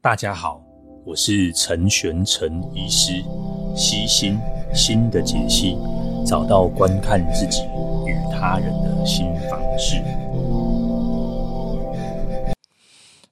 大家好，我是陈玄陈医师，悉心心的解析，找到观看自己与他人的新方式。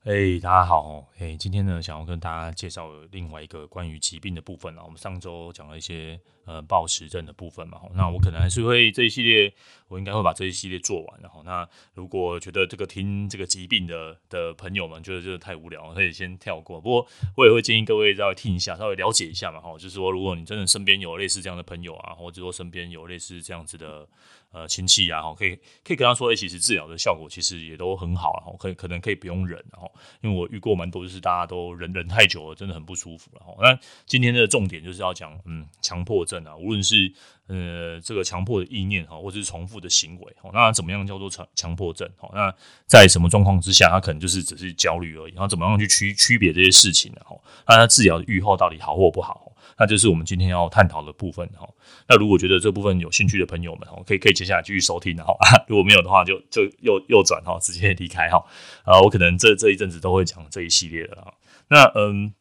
哎，大家好，哎，今天呢，想要跟大家介绍另外一个关于疾病的部分啊。我们上周讲了一些。呃，暴食症的部分嘛，那我可能还是会这一系列，我应该会把这一系列做完。然后，那如果觉得这个听这个疾病的的朋友们觉得这个太无聊，可以先跳过。不过，我也会建议各位稍微听一下，稍微了解一下嘛。哈，就是说，如果你真的身边有类似这样的朋友啊，或者说身边有类似这样子的呃亲戚啊，哈，可以可以跟他说，哎，其实治疗的效果其实也都很好，然后可以可能可以不用忍，然后因为我遇过蛮多，就是大家都忍忍太久了，真的很不舒服了。哈，那今天的重点就是要讲，嗯，强迫症。啊，无论是呃这个强迫的意念哈，或者是重复的行为哈，那怎么样叫做强强迫症？哈，那在什么状况之下，他可能就是只是焦虑而已。然后怎么样去区区别这些事情呢？哈，那他治疗的预后到底好或不好？那就是我们今天要探讨的部分哈。那如果觉得这部分有兴趣的朋友们，哈，可以可以接下来继续收听哈。如果没有的话就，就就右右转哈，直接离开哈。啊，我可能这这一阵子都会讲这一系列的啊。那嗯。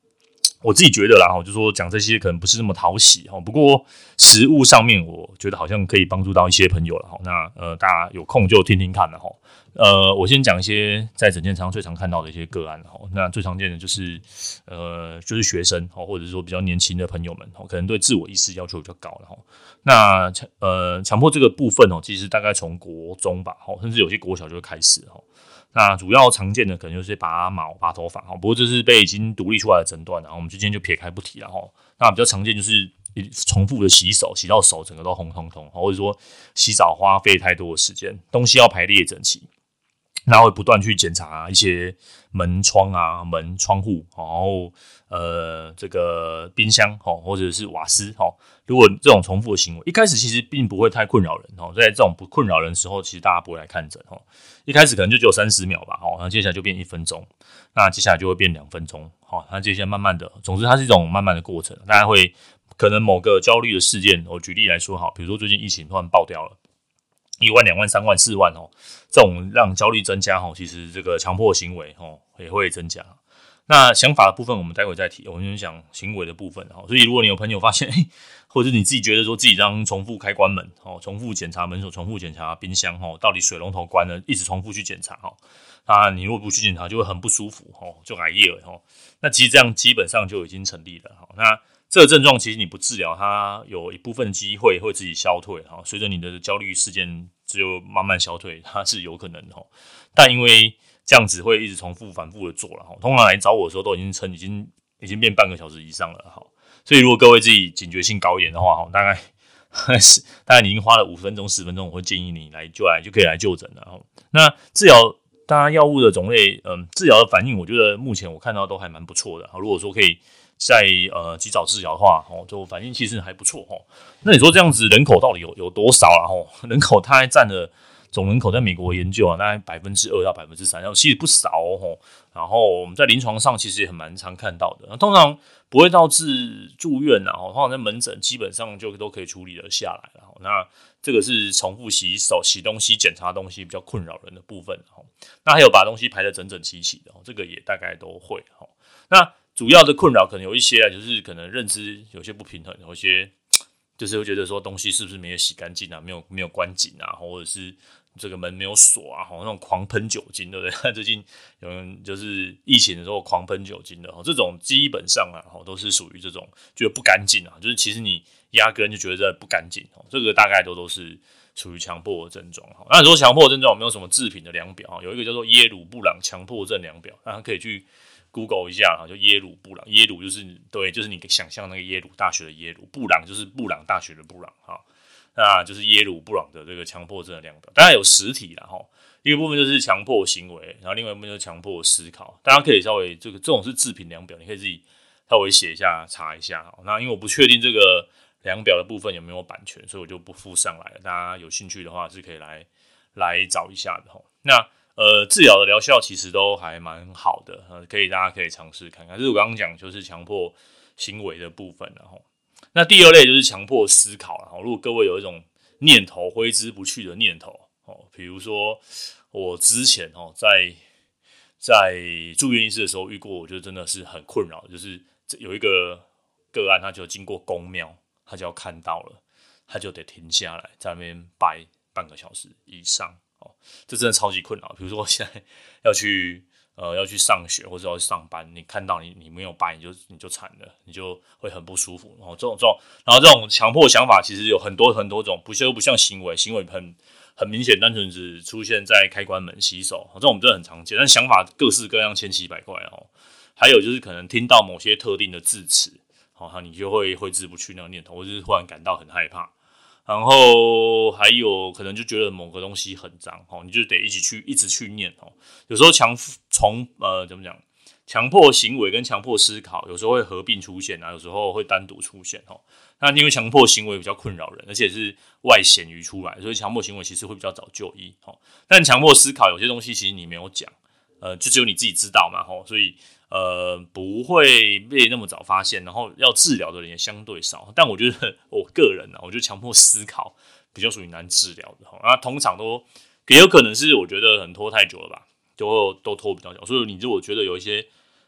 我自己觉得啦，哈，就说讲这些可能不是那么讨喜哈。不过实物上面，我觉得好像可以帮助到一些朋友了哈。那呃，大家有空就听听看了哈。呃，我先讲一些在诊间常最常看到的一些个案哈。那最常见的就是呃，就是学生哈，或者是说比较年轻的朋友们哈，可能对自我意识要求比较高了哈。那强呃强迫这个部分哦，其实大概从国中吧，哈，甚至有些国小就会开始哈。那主要常见的可能就是拔毛、拔头发哈，不过这是被已经独立出来的诊断，然后我们今天就撇开不提了哈。那比较常见就是重复的洗手，洗到手整个都红彤彤，或者说洗澡花费太多的时间，东西要排列整齐，然后会不断去检查一些门窗啊、门窗户，然后呃这个冰箱哈，或者是瓦斯哈。如果这种重复的行为一开始其实并不会太困扰人哦，在这种不困扰人的时候，其实大家不会来看诊哦。一开始可能就只有三十秒吧，好，那接下来就变一分钟，那接下来就会变两分钟，好，那接下来慢慢的，总之它是一种慢慢的过程，大家会可能某个焦虑的事件，我举例来说，好，比如说最近疫情突然爆掉了，一万、两万、三万、四万哦，这种让焦虑增加哦，其实这个强迫行为哦也会增加。那想法的部分，我们待会再提。我们先讲行为的部分，哈。所以，如果你有朋友发现，或者你自己觉得说自己这样重复开关门，哦，重复检查门锁，重复检查冰箱，哈，到底水龙头关了，一直重复去检查，哈，啊，你如果不去检查，就会很不舒服，哈，就挨夜了，哈。那其实这样基本上就已经成立了，哈。那这个症状其实你不治疗，它有一部分机会会自己消退，哈。随着你的焦虑事件就慢慢消退，它是有可能的，哈。但因为这样子会一直重复、反复的做了哈。通常来找我的时候都已经撑，已经已经变半个小时以上了哈。所以如果各位自己警觉性高一点的话哈，大概是大概你已经花了五分钟、十分钟，我会建议你来就来就可以来就诊了哈。那治疗，当然药物的种类，嗯，治疗的反应，我觉得目前我看到都还蛮不错的哈。如果说可以在呃及早治疗的话，哦，就反应其实还不错哈。那你说这样子人口到底有有多少啊？哦，人口它还占了。总人口在美国研究啊，大概百分之二到百分之三，然后其实不少哦。然后我们在临床上其实也很蛮常看到的，通常不会导致住院，然后通常在门诊基本上就都可以处理了下来。然后那这个是重复洗手、洗东西、检查东西比较困扰人的部分。那还有把东西排得整整齐齐的，这个也大概都会。那主要的困扰可能有一些啊，就是可能认知有些不平衡，有一些就是会觉得说东西是不是没有洗干净啊，没有没有关紧啊，或者是。这个门没有锁啊，吼，那种狂喷酒精，对不对？最近有人就是疫情的时候狂喷酒精的，吼，这种基本上啊，吼，都是属于这种觉得不干净啊，就是其实你压根就觉得不干净，吼，这个大概都都是属于强迫的症状，哈。那你说强迫症状有没有什么制品的量表啊？有一个叫做耶鲁布朗强迫症量表，大家可以去 Google 一下，哈，就耶鲁布朗，耶鲁就是对，就是你想象那个耶鲁大学的耶鲁，布朗就是布朗大学的布朗，哈。那就是耶鲁布朗的这个强迫症的量表，当然有实体了哈，一个部分就是强迫行为，然后另外一部分就是强迫思考。大家可以稍微这个这种是自评量表，你可以自己稍微写一下查一下哈。那因为我不确定这个量表的部分有没有版权，所以我就不附上来了。大家有兴趣的话是可以来来找一下的哈。那呃，治疗的疗效其实都还蛮好的，呃，可以大家可以尝试看看。就是我刚刚讲就是强迫行为的部分，然后。那第二类就是强迫思考了哈。如果各位有一种念头挥之不去的念头哦，比如说我之前哦在在住院医师的时候遇过，我觉得真的是很困扰，就是有一个个案，他就经过宫庙，他就要看到了，他就得停下来在那边拜半个小时以上这真的超级困扰。比如说我现在 要去。呃，要去上学或者要去上班，你看到你你没有拜，你就你就惨了，你就会很不舒服。然后这种这种，然后这种强迫想法其实有很多很多种，不像不像行为，行为很很明显，单纯只出现在开关门、洗手，这种真的很常见。但想法各式各样，千奇百怪哦。还有就是可能听到某些特定的字词，好，你就会挥之不去那个念头，或者是忽然感到很害怕。然后还有可能就觉得某个东西很脏哦，你就得一起去一直去念哦。有时候强从呃怎么讲，强迫行为跟强迫思考有时候会合并出现啊，有时候会单独出现哦。那因为强迫行为比较困扰人，而且是外显于出来，所以强迫行为其实会比较早就医哦。但强迫思考有些东西其实你没有讲，呃，就只有你自己知道嘛吼，所以。呃，不会被那么早发现，然后要治疗的人也相对少。但我觉得我个人呢、啊，我觉得强迫思考比较属于难治疗的哈。那通常都也有可能是我觉得很拖太久了吧，就都拖比较久。所以你如果觉得有一些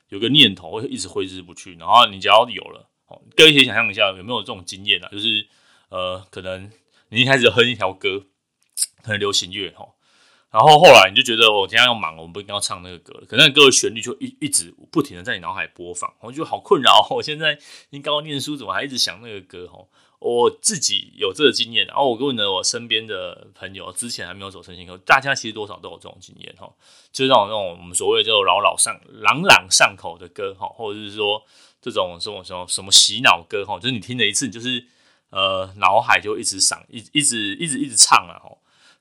有个念头会一直挥之不去，然后你只要有了，哦，各位可以想象一下有没有这种经验啊？就是呃，可能你一开始哼一条歌，可能流行乐哈。然后后来你就觉得我今天要忙，我不一定要唱那个歌，可那个歌的旋律就一一直不停的在你脑海播放，我就好困扰。我现在应该要念书，怎么还一直想那个歌？哈，我自己有这个经验，然后我问了我身边的朋友，之前还没有走身心科，大家其实多少都有这种经验，哈，就是那种那种我们所谓叫朗朗上朗朗上口的歌，哈，或者是说这种什么什么什么洗脑歌，哈，就是你听了一次，你就是呃脑海就一直闪，一一直一直一直唱了，哈。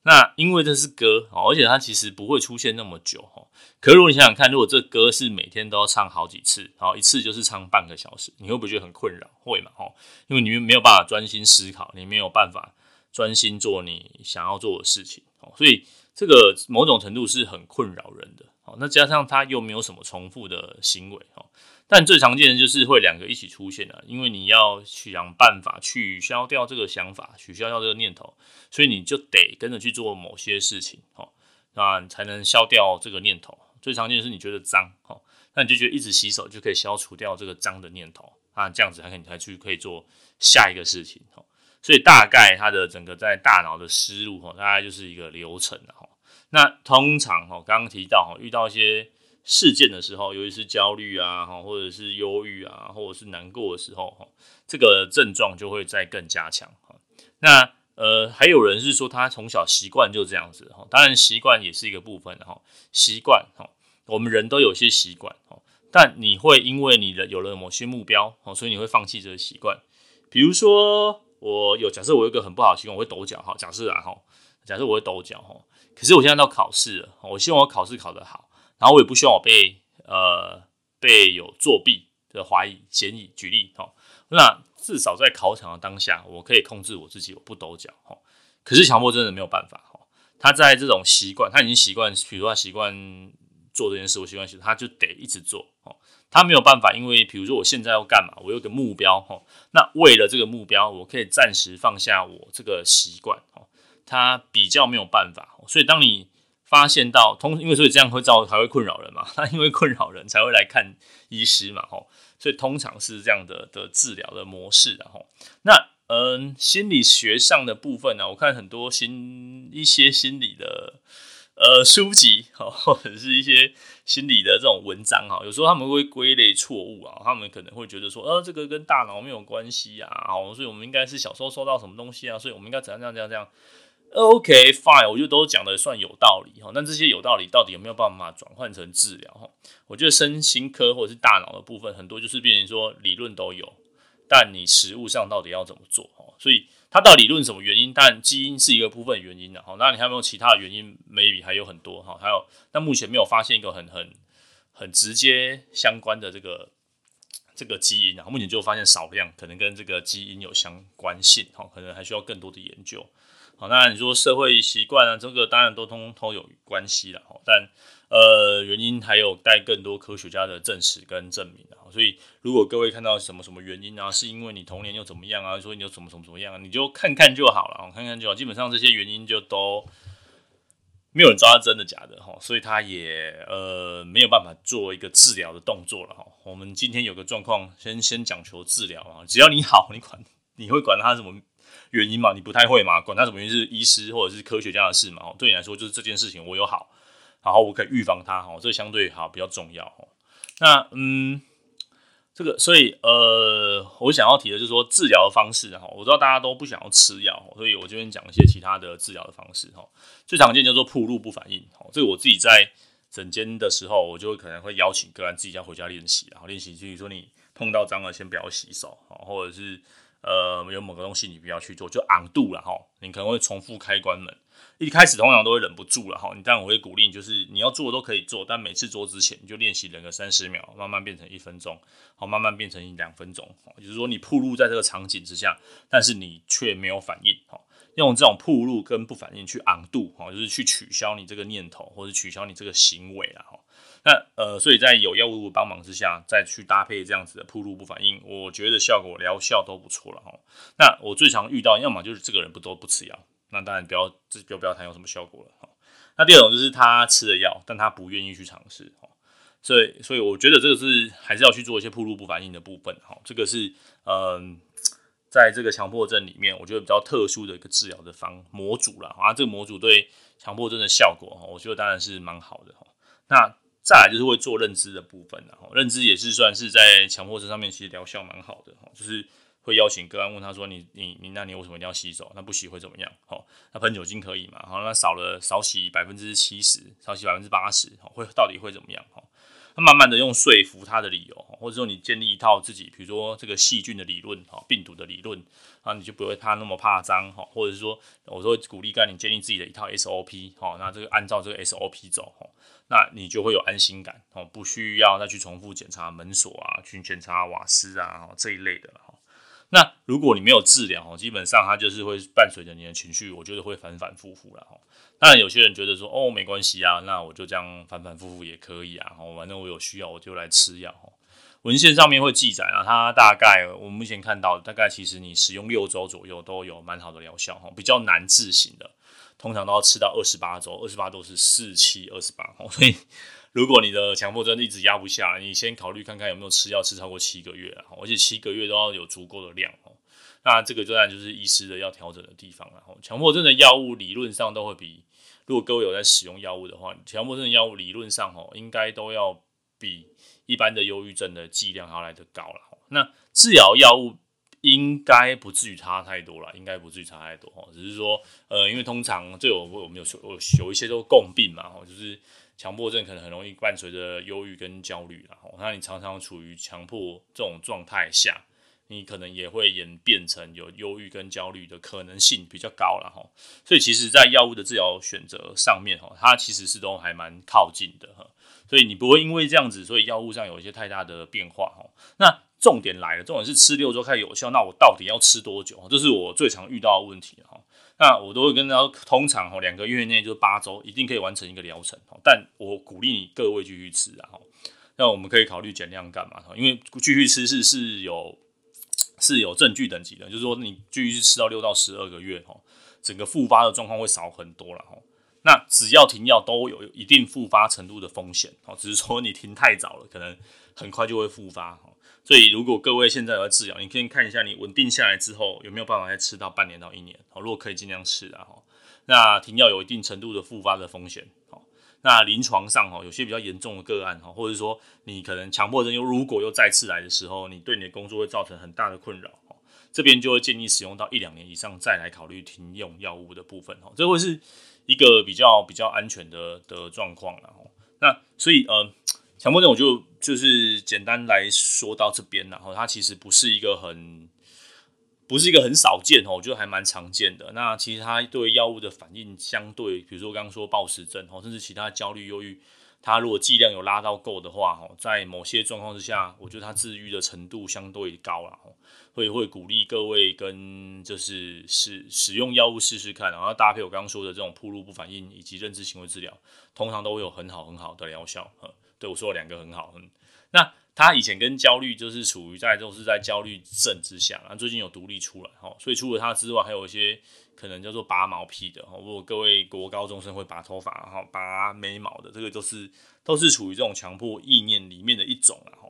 那因为这是歌哦，而且它其实不会出现那么久哈。可是如果你想想看，如果这歌是每天都要唱好几次，然后一次就是唱半个小时，你会不会觉得很困扰？会嘛哈？因为你没有办法专心思考，你没有办法专心做你想要做的事情哦，所以这个某种程度是很困扰人的。哦，那加上它又没有什么重复的行为哦。但最常见的就是会两个一起出现啊，因为你要想办法取消掉这个想法，取消掉这个念头，所以你就得跟着去做某些事情，哦，那才能消掉这个念头。最常见的是你觉得脏，哦，那你就觉得一直洗手就可以消除掉这个脏的念头，啊，这样子才可以才去可以做下一个事情，哦，所以大概它的整个在大脑的思路，哦，大概就是一个流程，哦，那通常，哦，刚刚提到，哦，遇到一些。事件的时候，尤其是焦虑啊，或者是忧郁啊，或者是难过的时候，哈，这个症状就会再更加强。哈，那呃，还有人是说他从小习惯就这样子，哈，当然习惯也是一个部分，哈，习惯，哈，我们人都有些习惯，哈，但你会因为你的有了某些目标，哈，所以你会放弃这个习惯。比如说，我有假设我有一个很不好的习惯，我会抖脚，哈，假设啊，哈，假设我会抖脚，哈，可是我现在到考试了，我希望我考试考得好。然后我也不希望我被呃被有作弊的怀疑嫌疑。举例哈，那至少在考场的当下，我可以控制我自己，我不抖脚哈。可是强迫真的没有办法哈，他在这种习惯，他已经习惯，比如说他习惯做这件事，我习惯，他就得一直做哈。他没有办法，因为比如说我现在要干嘛，我有个目标哈。那为了这个目标，我可以暂时放下我这个习惯哈。他比较没有办法，所以当你。发现到通，因为所以这样会造才会困扰人嘛，那因为困扰人才会来看医师嘛，吼，所以通常是这样的的治疗的模式，然后那嗯，心理学上的部分呢、我看很多心一些心理的呃书籍，或者是一些心理的这种文章哈，有时候他们会归类错误啊，他们可能会觉得说，呃，这个跟大脑没有关系啊，哦，所以我们应该是小时候收到什么东西啊，所以我们应该怎样怎样怎样这样。OK fine，我觉得都讲的算有道理哈。但这些有道理到底有没有办法转换成治疗哈？我觉得身心科或者是大脑的部分很多就是变成说理论都有，但你实务上到底要怎么做哈？所以它到底理论什么原因？但基因是一个部分原因的哈。那你还有没有其他的原因？Maybe 还有很多哈。还有，但目前没有发现一个很很很直接相关的这个这个基因啊。目前就发现少量可能跟这个基因有相关性哈，可能还需要更多的研究。好，那你说社会习惯啊，这个当然都通通有关系了哈。但呃，原因还有待更多科学家的证实跟证明啊。所以，如果各位看到什么什么原因啊，是因为你童年又怎么样啊，说你又怎么怎么怎么样啊，你就看看就好了，看看就好。基本上这些原因就都没有人知道真的假的哈，所以他也呃没有办法做一个治疗的动作了哈。我们今天有个状况，先先讲求治疗啊，只要你好，你管你会管他什么原因嘛？你不太会嘛？管他什么原因是医师或者是科学家的事嘛？对你来说就是这件事情我有好，然后我可以预防它哈，这相对好比较重要哈。那嗯。这个，所以呃，我想要提的就是说治疗的方式哈，我知道大家都不想要吃药，所以我这边讲一些其他的治疗的方式哈。最常见叫做铺路不反应，这个我自己在诊间的时候，我就可能会邀请个案自己要回家练习，然后练习，就是说你碰到脏了先不要洗手，或者是呃有某个东西你不要去做，就昂度了哈，你可能会重复开关门。一开始通常都会忍不住了哈，你但我会鼓励你，就是你要做都可以做，但每次做之前你就练习两个三十秒，慢慢变成一分钟，好，慢慢变成两分钟，就是说你暴露在这个场景之下，但是你却没有反应，好，用这种铺路跟不反应去昂度哈，就是去取消你这个念头或者取消你这个行为了哈。那呃，所以在有药物帮忙之下，再去搭配这样子的铺路不反应，我觉得效果疗效都不错了哈。那我最常遇到，要么就是这个人不都不吃药。那当然不要，这就不要谈有什么效果了哈。那第二种就是他吃了药，但他不愿意去尝试哈。所以，所以我觉得这个是还是要去做一些铺路不反应的部分哈。这个是嗯，在这个强迫症里面，我觉得比较特殊的一个治疗的方模组了啊。这个模组对强迫症的效果，我觉得当然是蛮好的哈。那再来就是会做认知的部分了哈，认知也是算是在强迫症上面其实疗效蛮好的哈，就是。会邀请个案问他说：“你你你，那你为什么一定要洗手？那不洗会怎么样？哦，那喷酒精可以吗？好，那少了少洗百分之七十，少洗百分之八十，会到底会怎么样？哈，他慢慢的用说服他的理由，或者说你建立一套自己，比如说这个细菌的理论，哈，病毒的理论，啊，你就不会怕那么怕脏，哈，或者是说，我说鼓励干你建立自己的一套 SOP，哈，那这个按照这个 SOP 走，哈，那你就会有安心感，哦，不需要再去重复检查门锁啊，去检查瓦斯啊，这一类的了。”那如果你没有治疗哦，基本上它就是会伴随着你的情绪，我觉得会反反复复了哈。当然有些人觉得说哦，没关系啊，那我就这样反反复复也可以啊，反正我有需要我就来吃药。文献上面会记载啊，它大概我们目前看到大概其实你使用六周左右都有蛮好的疗效哈，比较难治型的，通常都要吃到二十八周，二十八周是四七二十八，所以。如果你的强迫症一直压不下，你先考虑看看有没有吃药吃超过七个月，而且七个月都要有足够的量哦。那这个当然就是医师的要调整的地方了。强迫症的药物理论上都会比，如果各位有在使用药物的话，强迫症的药物理论上哦，应该都要比一般的忧郁症的剂量要来得高了。那治疗药物应该不至于差太多了，应该不至于差太多哦。只是说，呃，因为通常这有我们有有有一些都共病嘛，就是。强迫症可能很容易伴随着忧郁跟焦虑，然后那你常常处于强迫这种状态下，你可能也会演变成有忧郁跟焦虑的可能性比较高了哈。所以其实，在药物的治疗选择上面哈，它其实是都还蛮靠近的哈。所以你不会因为这样子，所以药物上有一些太大的变化哈。那重点来了，重点是吃六周开始有效，那我到底要吃多久？这是我最常遇到的问题哈。那我都会跟他，通常哦两个月内就是八周，一定可以完成一个疗程哦。但我鼓励你各位继续吃啊。那我们可以考虑减量干嘛？因为继续吃是是有是有证据等级的，就是说你继续吃到六到十二个月哦，整个复发的状况会少很多了哦。那只要停药都有一定复发程度的风险哦，只是说你停太早了，可能很快就会复发哦。所以，如果各位现在有在治疗，你可以看一下你稳定下来之后有没有办法再吃到半年到一年。好，如果可以尽量吃啊。那停药有一定程度的复发的风险。好，那临床上哦有些比较严重的个案哈，或者说你可能强迫症又如果又再次来的时候，你对你的工作会造成很大的困扰。这边就会建议使用到一两年以上再来考虑停用药物的部分。哦，这会是一个比较比较安全的的状况了。那所以呃。强迫症，我就就是简单来说到这边，然后它其实不是一个很，不是一个很少见哦，我觉得还蛮常见的。那其实它对药物的反应相对，比如说刚刚说暴食症哦，甚至其他焦虑、忧郁，它如果剂量有拉到够的话哦，在某些状况之下，我觉得它治愈的程度相对高了哦，会会鼓励各位跟就是使使用药物试试看，然后搭配我刚刚说的这种铺路不反应以及认知行为治疗，通常都会有很好很好的疗效。对，我说两个很好，嗯，那他以前跟焦虑就是处于在都是在焦虑症之下，然后最近有独立出来，哈，所以除了他之外，还有一些可能叫做拔毛癖的，哈，如果各位国高中生会拔头发，哈，拔眉毛的，这个都是都是处于这种强迫意念里面的一种，啊。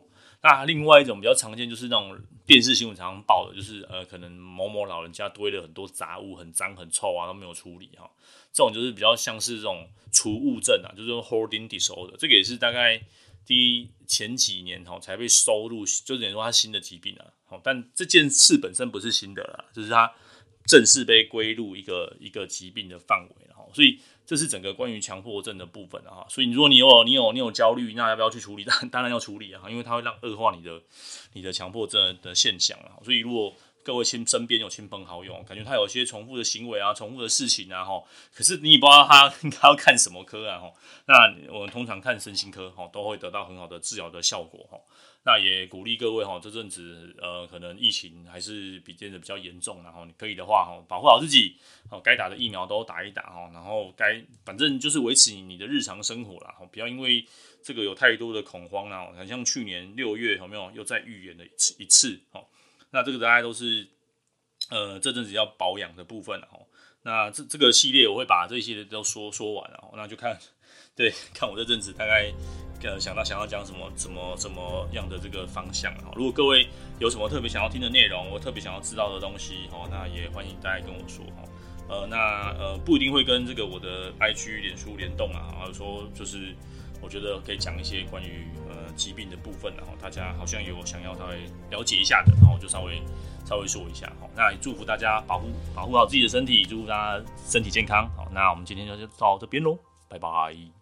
那另外一种比较常见就是那种电视新闻常常报的，就是呃，可能某某老人家堆了很多杂物，很脏很臭啊，都没有处理，哈，这种就是比较像是这种储物症啊，就是 holding disorder，这个也是大概。第前几年哈才被收入，就等于说它新的疾病啊，好，但这件事本身不是新的了，就是它正式被归入一个一个疾病的范围了哈，所以这是整个关于强迫症的部分啊，所以如果你有你有你有焦虑，那要不要去处理？当当然要处理啊，因为它会让恶化你的你的强迫症的现象啊，所以如果。各位亲身边有亲朋好友，感觉他有些重复的行为啊，重复的事情啊，吼，可是你也不知道他 他要看什么科啊，吼，那我们通常看身心科，吼，都会得到很好的治疗的效果，吼，那也鼓励各位，吼，这阵子，呃，可能疫情还是比变得比较严重，然后你可以的话，吼，保护好自己，哦，该打的疫苗都打一打，吼，然后该反正就是维持你的日常生活啦，吼，不要因为这个有太多的恐慌啦，好像去年六月有没有又再预言了一次一次，吼。那这个大概都是，呃，这阵子要保养的部分了哦。那这这个系列我会把这些都说说完了，那就看，对，看我这阵子大概呃想到想要讲什么什么什么样的这个方向哈。如果各位有什么特别想要听的内容，我特别想要知道的东西哈，那也欢迎大家跟我说哈。呃，那呃不一定会跟这个我的 IG 脸书联动啊，或者说就是。我觉得可以讲一些关于呃疾病的部分，然后大家好像有想要稍微了解一下的，然后就稍微稍微说一下。好，那也祝福大家保护保护好自己的身体，祝福大家身体健康。好，那我们今天就就到这边喽，拜拜。